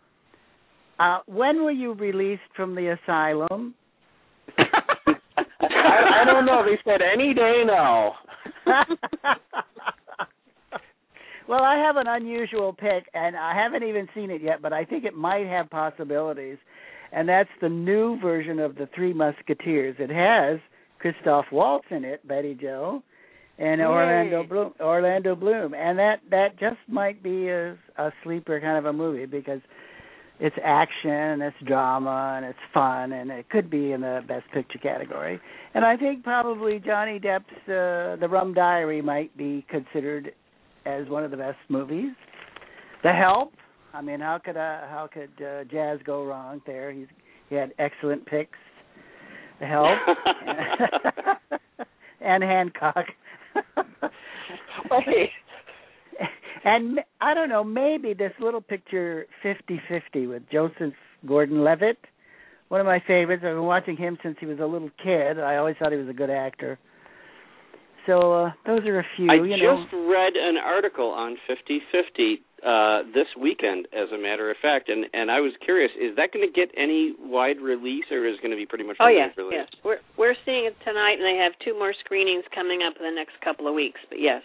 Uh, when were you released from the asylum? I, I don't know. They said any day now. well, I have an unusual pick, and I haven't even seen it yet, but I think it might have possibilities. And that's the new version of the Three Musketeers. It has Christoph Waltz in it, Betty Jo, and Yay. Orlando Bloom. Orlando Bloom, and that that just might be a, a sleeper kind of a movie because it's action, and it's drama, and it's fun, and it could be in the best picture category. And I think probably Johnny Depp's uh, The Rum Diary might be considered as one of the best movies. The Help. I mean, how could uh, how could uh, Jazz go wrong there? He's he had excellent picks. The Help and Hancock. Wait. And I don't know, maybe this little picture fifty-fifty with Joseph Gordon-Levitt, one of my favorites. I've been watching him since he was a little kid. I always thought he was a good actor. So uh, those are a few. I you know. just read an article on 50/50 uh, this weekend, as a matter of fact, and and I was curious: is that going to get any wide release, or is it going to be pretty much Oh limited yes, release? yes. We're we're seeing it tonight, and they have two more screenings coming up in the next couple of weeks. But yes,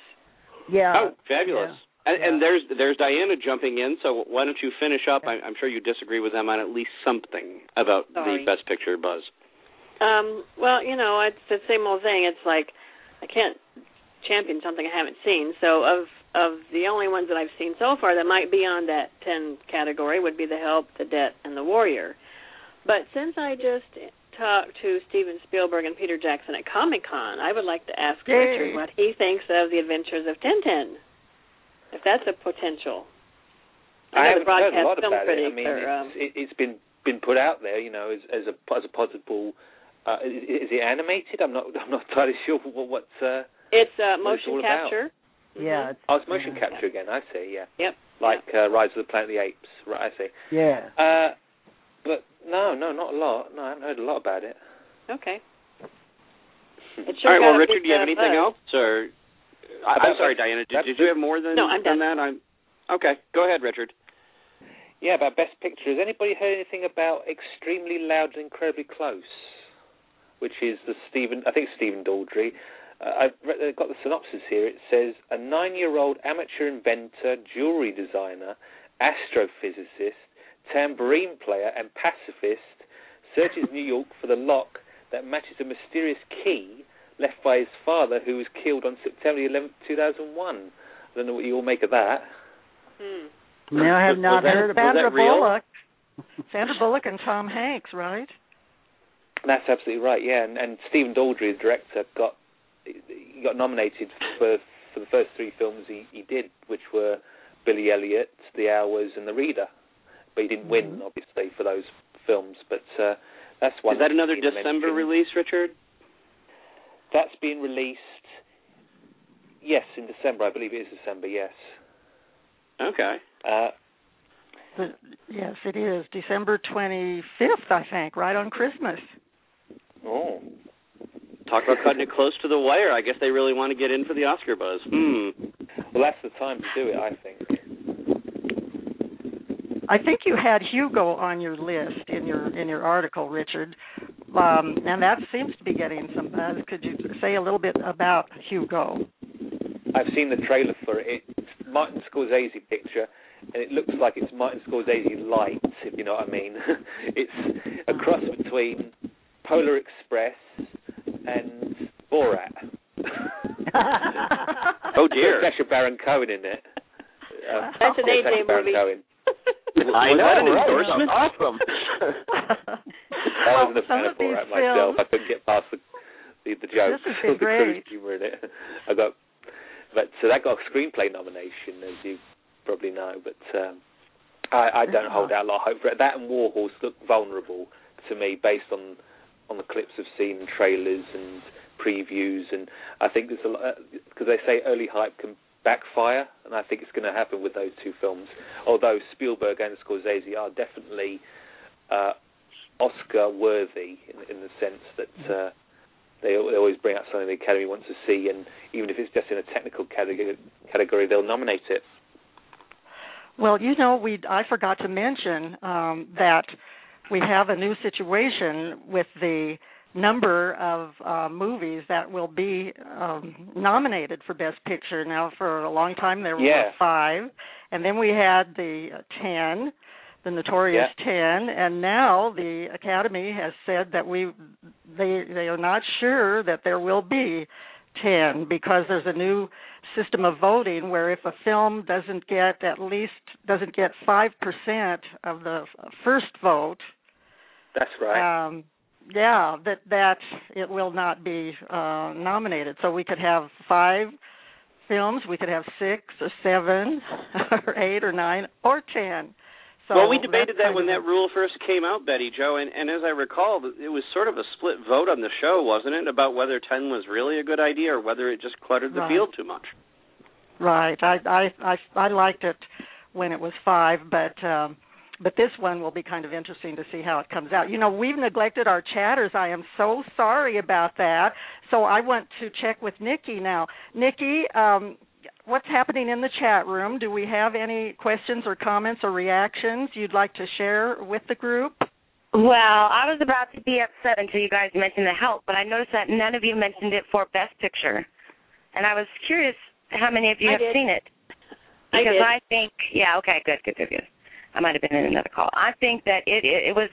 Yeah. Oh, fabulous! yeah, And, and there's there's Diana jumping in. So why don't you finish up? I'm, I'm sure you disagree with them on at least something about Sorry. the Best Picture buzz. Um, well, you know, it's the same old thing. It's like, I can't champion something I haven't seen. So of of the only ones that I've seen so far that might be on that ten category would be The Help, The Debt, and The Warrior. But since I just talked to Steven Spielberg and Peter Jackson at Comic Con, I would like to ask Yay. Richard what he thinks of The Adventures of Tintin. If that's a potential. I, know haven't heard a lot about it. I mean, are, um, it's, it, it's been been put out there, you know, as, as a as a possible. Uh, is, is it animated? I'm not I'm not entirely sure what what. Uh, it's uh, what it's motion all about. capture. Yeah. It's, oh, it's motion yeah. capture again. I see. Yeah. Yep. Like uh, Rise of the Planet of the Apes. Right. I see. Yeah. Uh, but no, no, not a lot. No, I haven't heard a lot about it. Okay. It sure right. Well, Richard, do you have uh, anything buzz. else, or I, I'm sorry, Diana. Did, did you have more than, No, I'm than done. that? I'm okay. Go ahead, Richard. Yeah, about Best Picture. Has anybody heard anything about Extremely Loud and Incredibly Close? Which is the Stephen, I think it's Stephen Daldry. Uh, I've read, I've got the synopsis here. It says a nine-year-old amateur inventor, jewelry designer, astrophysicist, tambourine player, and pacifist searches New York for the lock that matches a mysterious key left by his father, who was killed on September 11, 2001. I don't know what you all make of that. Hmm. No, I have not was heard was about that Sandra real? Bullock. Sandra Bullock and Tom Hanks, right? That's absolutely right. Yeah, and, and Stephen Daldry, the director, got he got nominated for for the first three films he, he did, which were Billy Elliot, The Hours, and The Reader. But he didn't win, obviously, for those films. But uh, that's one. Is that another December mentioned. release, Richard? That's been released. Yes, in December. I believe it is December. Yes. Okay. Uh, The, yes, it is December 25th, I think, right on Christmas. oh. Talk about cutting it close to the wire. I guess they really want to get in for the Oscar buzz. Hmm. Well, that's the time to do it. I think. I think you had Hugo on your list in your in your article, Richard, um, and that seems to be getting some buzz. Could you say a little bit about Hugo? I've seen the trailer for it. It's Martin Scorsese picture, and it looks like it's Martin Scorsese light, if you know what I mean. it's a cross between Polar Express and Borat. Oh dear. There's Sacha Baron Cohen in it. Uh, That's an there's AJ Sacha Baron movie. Cohen. I know, that an right? endorsement? Awesome. I wasn't a some fan of of these myself. films- I couldn't get past the the, the jokes, This has been the crude humor in it. I got, but so that got a screenplay nomination, as you probably know. But um, I, I don't hold out a lot of hope for it. That and Warhorse look vulnerable to me, based on on the clips I've seen, trailers and previews, and I think there's a lot because they say early hype can backfire, and I think it's going to happen with those two films. Although Spielberg and Scorsese are definitely uh, Oscar worthy in, in the sense that uh, they, they always bring out something the Academy wants to see, and even if it's just in a technical category, category they'll nominate it. Well, you know, we I forgot to mention um, that we have a new situation with the number of uh, movies that will be um, nominated for Best Picture. Now, for a long time there Yeah. were five, and then we had the uh, ten, the notorious ten, and now the Academy has said that we they they are not sure that there will be ten because there's a new system of voting where if a film doesn't get at least doesn't get five percent of the first vote, That's right. um, yeah, that that it will not be uh, nominated. So we could have five films, we could have six or seven or eight or nine or ten. So well, we debated that when that rule first came out, Betty Jo, and, and as I recall, it was sort of a split vote on the show, wasn't it, about whether ten was really a good idea or whether it just cluttered the Right. field too much. Right. I I I I liked it when it was five, but um but this one will be kind of interesting to see how it comes out. You know, we've neglected our chatters. I am so sorry about that. So I want to check with Nikki now. Nikki, um what's happening in the chat room? Do we have any questions or comments or reactions you'd like to share with the group? Well, I was about to be upset until you guys mentioned the help, but I noticed that none of you mentioned it for Best Picture, and I was curious how many of you I have did. seen it. I Because did. I think, yeah, okay, good, good, good, good. I might have been in another call. I think that it it, it was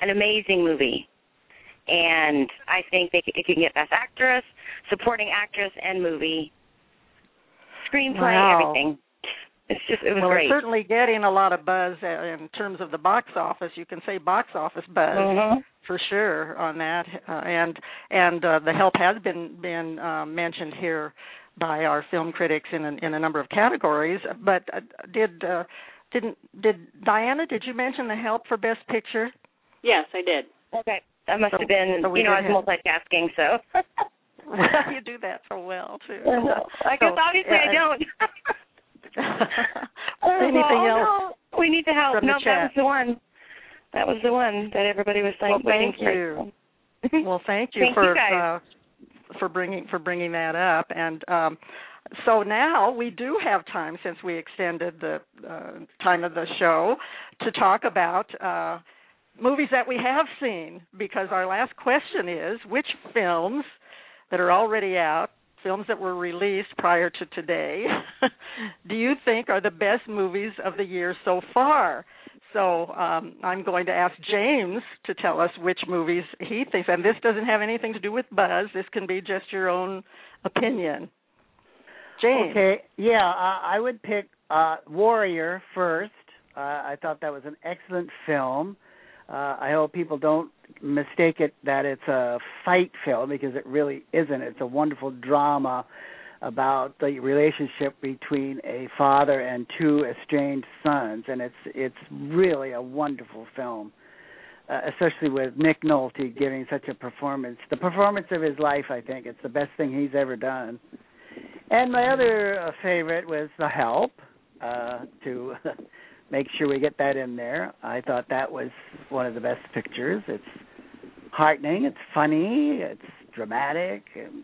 an amazing movie, and I think they, it can get Best Actress. supporting actress and movie, screenplay, Wow. everything. It's just it was well, great. it's certainly getting a lot of buzz uh, in terms of the box office. You can say box office buzz Mhm. for sure on that, uh, and and uh, the help has been been uh, mentioned here by our film critics in a, in a number of categories. But uh, did uh, didn't did Diana? Did you mention the help for best picture? Yes, I did. Okay, that must So- have been so you know I did was multitasking, so. you do that so well too. I guess So, obviously I uh, don't. Anything oh, else? No. We need to help. no, that was the one. That was the one that everybody was saying. Well, thank you. Well, thank you Thank for you uh, for bringing for bringing that up. And um, so now we do have time since we extended the uh, time of the show to talk about uh, movies that we have seen. Because our last question is which films that are already out. Films that were released prior to today, do you think are the best movies of the year so far? So um, I'm going to ask James to tell us which movies he thinks, and this doesn't have anything to do with buzz. This can be just your own opinion. James. Okay, yeah, I would pick uh Warrior first. Uh, I thought that was an excellent film. I hope people don't mistake it that it's a fight film because it really isn't. It's a wonderful drama about the relationship between a father and two estranged sons, and it's it's really a wonderful film. Uh, especially with Nick Nolte giving such a performance, the performance of his life. I think it's the best thing he's ever done. And my other uh, favorite was The Help. Uh, to make sure we get that in there, I thought that was one of the best pictures. It's heartening, it's funny, it's dramatic. And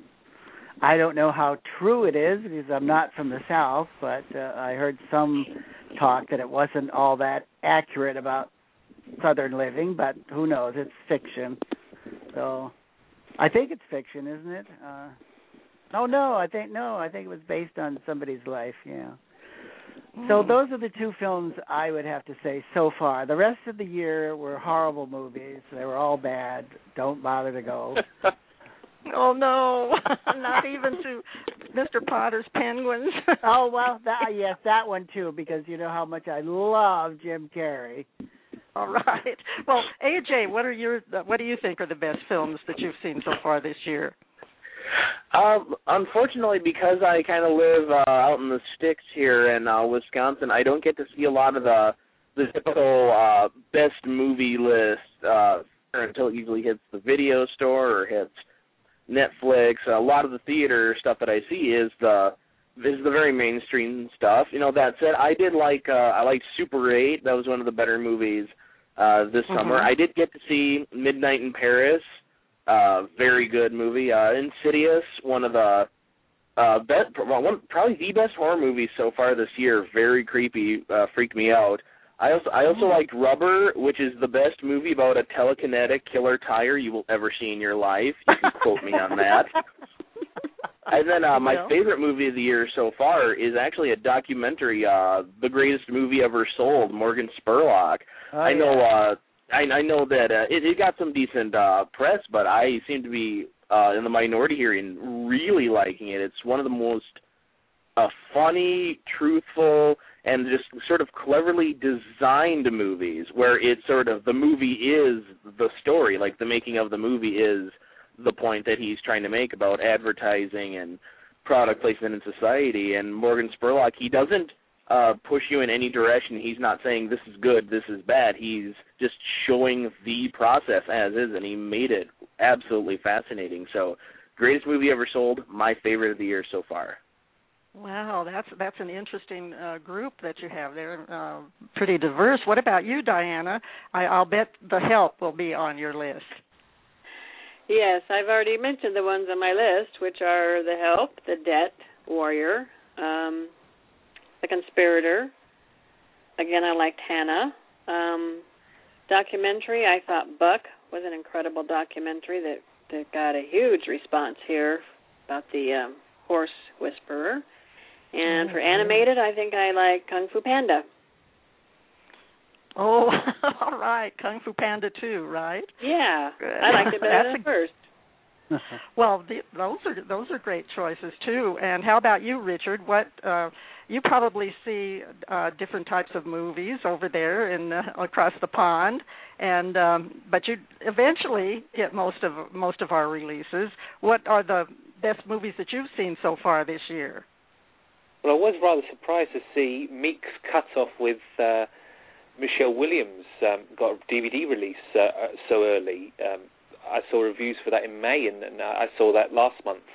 I don't know how true it is because I'm not from the South, but uh, I heard some talk that it wasn't all that accurate about Southern living. But who knows? It's fiction, so I think it's fiction, isn't it? Uh, Oh no, I think no, I think it was based on somebody's life, yeah. So Hmm. those are the two films I would have to say so far. The rest of the year were horrible movies. They were all bad. Don't bother to go. Oh no, not even to Mr. Popper's Penguins. oh well, that yes, that one too because you know how much I love Jim Carrey. All right. Well, AJ, what are your what do you think are the best films that you've seen so far this year? Um, unfortunately, because I kind of live uh, out in the sticks here in uh, Wisconsin, I don't get to see a lot of the the typical uh, best movie list uh, until it usually hits the video store or hits Netflix. A lot of the theater stuff that I see is the is the very mainstream stuff. You know, that said, I did like uh, I liked Super Eight. That was one of the better movies uh, this summer. Mhm. I did get to see Midnight in Paris. Uh, very good movie. Uh, Insidious, one of the uh, best, one probably the best horror movie so far this year. Very creepy, uh, freaked me out. I also I also liked Rubber, which is the best movie about a telekinetic killer tire you will ever see in your life. You can quote me on that. And then uh, my favorite movie of the year so far is actually a documentary, uh, the greatest movie ever sold, Morgan Spurlock. Oh, I know yeah. uh I I know that uh, it, it got some decent uh press, but I seem to be uh in the minority here in really liking it. It's one of the most uh funny, truthful and just sort of cleverly designed movies where it's sort of the movie is the story, like the making of the movie is the point that he's trying to make about advertising and product placement in society and Morgan Spurlock he doesn't uh push you in any direction. He's not saying this is good, this is bad. He's just showing the process as is and he made it absolutely fascinating. So greatest movie ever sold, my favorite of the year so far. Wow, that's that's an interesting uh, group that you have there. Uh, pretty diverse. What about you, Diana? I, I'll bet The Help will be on your list. Yes, I've already mentioned the ones on my list, which are The Help, The Debt, Warrior, um, The Conspirator. Again, I liked Hanna. Um, documentary, I thought Buck was an incredible documentary that, that got a huge response here about the um, horse whisperer. And for animated, I think I like Kung Fu Panda. Oh, all right, Kung Fu Panda 2, right? Yeah, Good. I liked it better That's than a- first. well, the, those are those are great choices too. And how about you, Richard? What uh, you probably see uh, different types of movies over there in uh, across the pond, and um, but you eventually get most of most of our releases. What are the best movies that you've seen so far this year? Well, I was rather surprised to see Meek's cut off with uh, Michelle Williams um, got a DVD release uh, uh, so early. Um, I saw reviews for that in May, and, and I saw that last month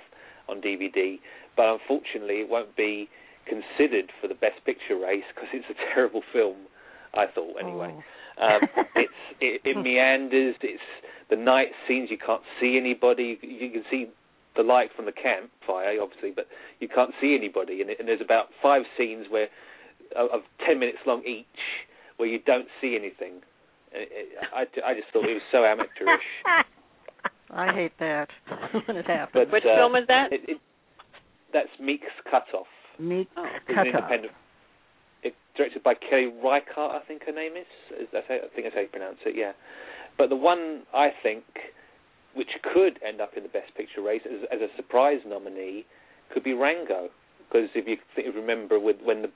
on DVD. But unfortunately, it won't be considered for the Best Picture race because it's a terrible film. I thought anyway. Oh. Um, it's it, it meanders. It's the night scenes. You can't see anybody. You, you can see the light from the campfire, obviously, but you can't see anybody. And, and there's about five scenes where of ten minutes long each, where you don't see anything. I, I just thought it was so amateurish. I hate that when it happens. But, Which uh, film is that? It, it, that's Meek's Cutoff. Meek Oh. It's an Cutoff. independent. It, directed by Kelly Reichardt, I think her name is. is that how, I think that's how you pronounce it. Yeah. But the one I think, which could end up in the Best Picture race as, as a surprise nominee, could be Rango. Because if you think, remember, with when the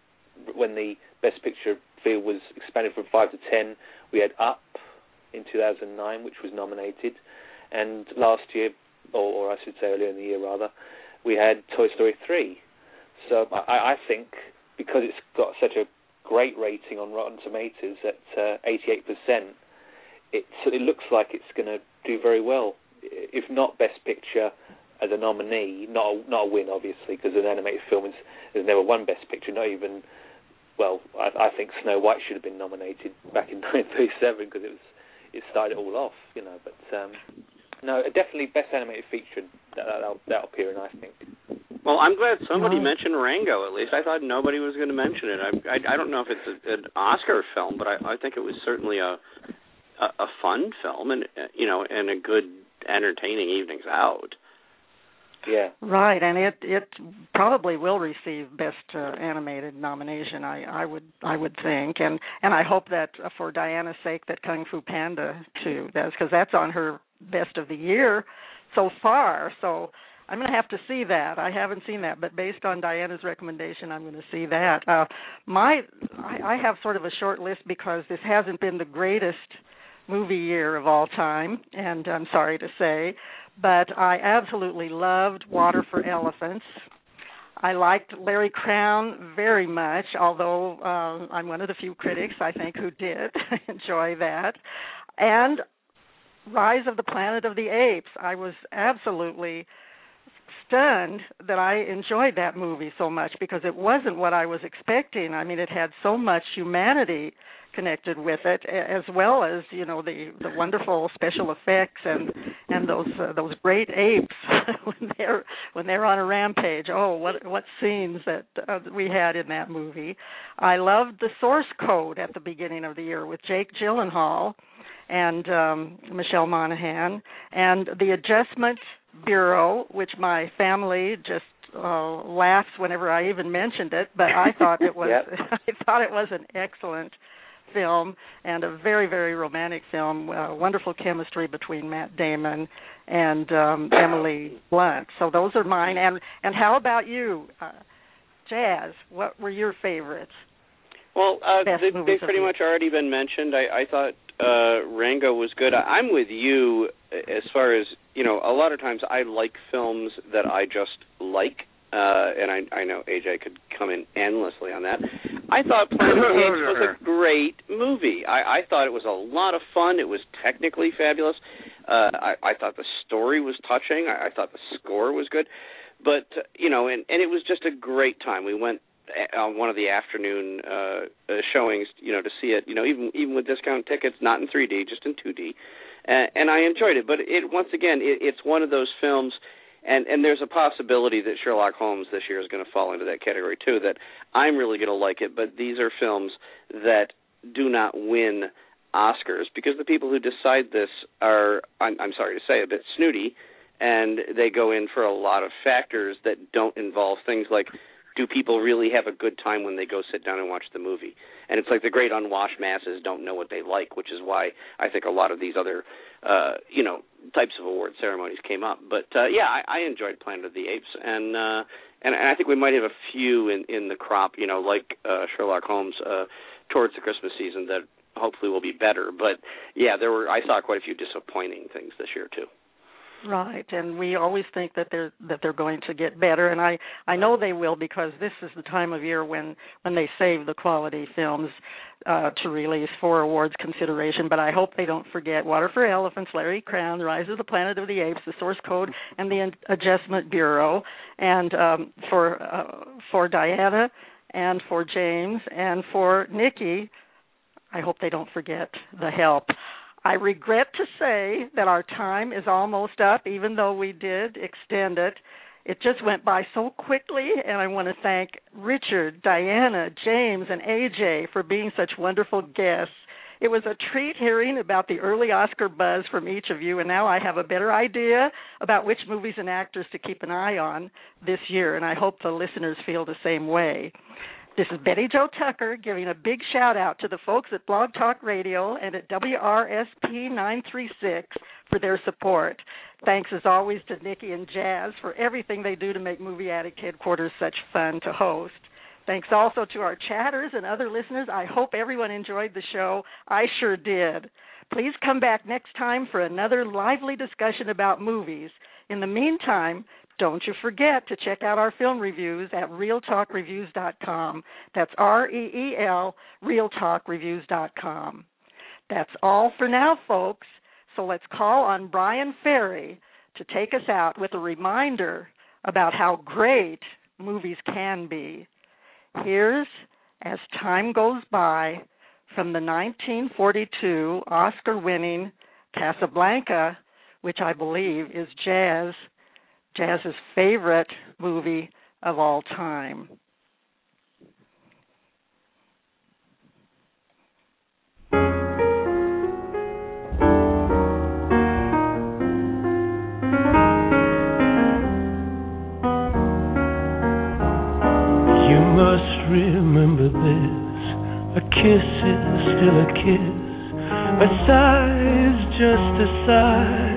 when the Best Picture field was expanded from five to ten, we had Up in 2009, which was nominated, and last year, or, or I should say earlier in the year rather, we had Toy Story 3. So I, I think because it's got such a great rating on Rotten Tomatoes at uh, 88%, it it looks like it's going to do very well. If not Best Picture as a nominee, not a, not a win obviously, because an animated film is has never won Best Picture, not even. Well, I, I think Snow White should have been nominated back in 1937 because it was it started it all off, you know. But um, no, definitely Best Animated Feature that, that'll, that'll appear in, I think. Well, I'm glad somebody Well- mentioned Rango. At least I thought nobody was going to mention it. I, I I don't know if it's a, an Oscar film, but I I think it was certainly a a, a fun film and uh, you know and a good entertaining evenings out. Yeah. Right, and it it probably will receive best uh, animated nomination. I I would I would think, and and I hope that uh, for Diana's sake that Kung Fu Panda 2 does because that's on her best of the year so far. So I'm going to have to see that. I haven't seen that, but based on Diana's recommendation, I'm going to see that. Uh, my I, I have sort of a short list because this hasn't been the greatest movie year of all time, and I'm sorry to say, but I absolutely loved Water for Elephants. I liked Larry Crowne very much, although uh, I'm one of the few critics I think who did enjoy that. And Rise of the Planet of the Apes. I was absolutely stunned that I enjoyed that movie so much because it wasn't what I was expecting. I mean, it had so much humanity connected with it, as well as you know the the wonderful special effects and and those uh, those great apes when they're when they're on a rampage. Oh, what what scenes that uh, we had in that movie! I loved the source code at the beginning of the year with Jake Gyllenhaal and um Michelle Monaghan. And the Adjustment Bureau, which my family just uh laughs whenever I even mentioned it, but I thought it was Yep. I thought it was an excellent film and a very very romantic film uh, wonderful chemistry between Matt Damon and um Emily Blunt. So those are mine. And and how about you? Uh, Jazz what were your favorites? Well, uh, they, they've pretty much already been mentioned. I, I thought uh, Rango was good. I, I'm with you as far as you know. A lot of times, I like films that I just like, uh, and I, I know AJ could come in endlessly on that. I thought Planet of the Apes was a great movie. I, I thought it was a lot of fun. It was technically fabulous. Uh, I, I thought the story was touching. I, I thought the score was good. But uh, you know, and and it was just a great time. We went on one of the afternoon uh, uh showings, you know, to see it, you know, even even with discount tickets, not in 3D, just in 2D, and, and I enjoyed it. But it once again, it, it's one of those films, and and there's a possibility that Sherlock Holmes this year is going to fall into that category too. That I'm really going to like it, but these are films that do not win Oscars because the people who decide this are, I'm, I'm sorry to say, a bit snooty, and they go in for a lot of factors that don't involve things like do people really have a good time when they go sit down and watch the movie? And it's like the great unwashed masses don't know what they like, which is why I think a lot of these other, uh, you know, types of award ceremonies came up. But uh, yeah, I, I enjoyed Planet of the Apes, and uh, and, I think we might have a few in in the crop, you know, like uh, Sherlock Holmes uh, towards the Christmas season that hopefully will be better. But yeah, there were I saw quite a few disappointing things this year too. Right, and we always think that they're that they're going to get better, and I I know they will because this is the time of year when when they save the quality films uh, to release for awards consideration. But I hope they don't forget Water for Elephants, Larry Crowne, The Rise of the Planet of the Apes, The Source Code, and the Adjustment Bureau, and um, for uh, for Diana and for James and for Nikki. I hope they don't forget the help. I regret to say that our time is almost up, even though we did extend it. It just went by so quickly, and I want to thank Richard, Diana, James, and AJ for being such wonderful guests. It was a treat hearing about the early Oscar buzz from each of you, and now I have a better idea about which movies and actors to keep an eye on this year, and I hope the listeners feel the same way. This is Betty Jo Tucker giving a big shout out to the folks at Blog Talk Radio and at WRSP 936 for their support. Thanks as always to Nikki and Jazz for everything they do to make Movie Addict headquarters such fun to host. Thanks also to our chatters and other listeners. I hope everyone enjoyed the show. I sure did. Please come back next time for another lively discussion about movies. In the meantime, don't you forget to check out our film reviews at reeltalkreviews.com. That's R E E L, reeltalkreviews.com. That's all for now, folks. So let's call on Bryan Ferry to take us out with a reminder about how great movies can be. Here's As Time Goes By from the 1942 Oscar winning Casablanca, which I believe is Jazz Jazz's favorite movie of all time. You must remember this. A kiss is still a kiss. A sigh is just a sigh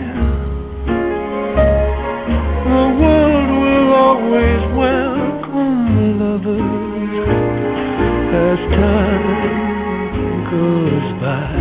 As time goes by.